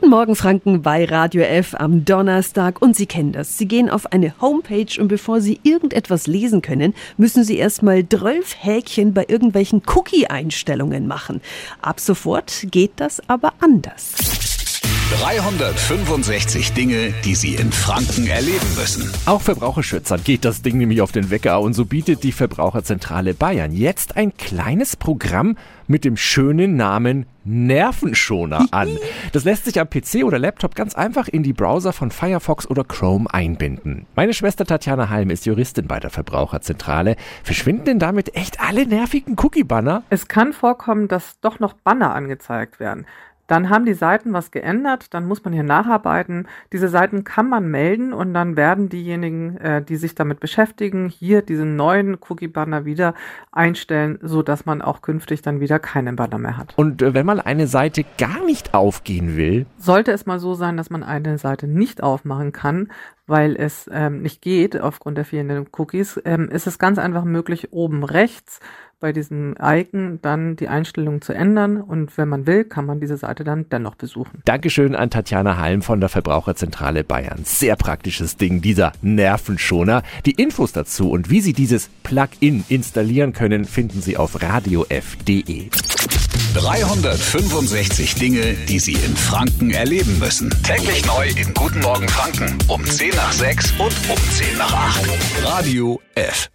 Guten Morgen Franken bei Radio F am Donnerstag und Sie kennen das. Sie gehen auf eine Homepage und bevor Sie irgendetwas lesen können, müssen Sie erstmal 12 Häkchen bei irgendwelchen Cookie-Einstellungen machen. Ab sofort geht das aber anders. 365 Dinge, die Sie in Franken erleben müssen. Auch Verbraucherschützern geht das Ding nämlich auf den Wecker und so bietet die Verbraucherzentrale Bayern jetzt ein kleines Programm mit dem schönen Namen Nervenschoner an. Das lässt sich am PC oder Laptop ganz einfach in die Browser von Firefox oder Chrome einbinden. Meine Schwester Tatjana Halm ist Juristin bei der Verbraucherzentrale. Verschwinden denn damit echt alle nervigen Cookie-Banner? Es kann vorkommen, dass doch noch Banner angezeigt werden. Dann haben die Seiten was geändert, dann muss man hier nacharbeiten. Diese Seiten kann man melden und dann werden diejenigen, äh, die sich damit beschäftigen, hier diesen neuen Cookie-Banner wieder einstellen, so dass man auch künftig dann wieder keinen Banner mehr hat. Und äh, wenn man eine Seite gar nicht aufgehen will? Sollte es mal so sein, dass man eine Seite nicht aufmachen kann, weil es ähm, nicht geht aufgrund der fehlenden Cookies, ähm, ist es ganz einfach möglich, oben rechts bei diesem Icon dann die Einstellungen zu ändern und wenn man will, kann man diese Seite dann dennoch besuchen. Dankeschön an Tatjana Halm von der Verbraucherzentrale Bayern. Sehr praktisches Ding, dieser Nervenschoner. Die Infos dazu und wie Sie dieses Plugin installieren können, finden Sie auf radiof.de. 365 Dinge, die Sie in Franken erleben müssen. Täglich neu in Guten Morgen Franken um 10 nach 6 und um 10 nach 8. Radio F.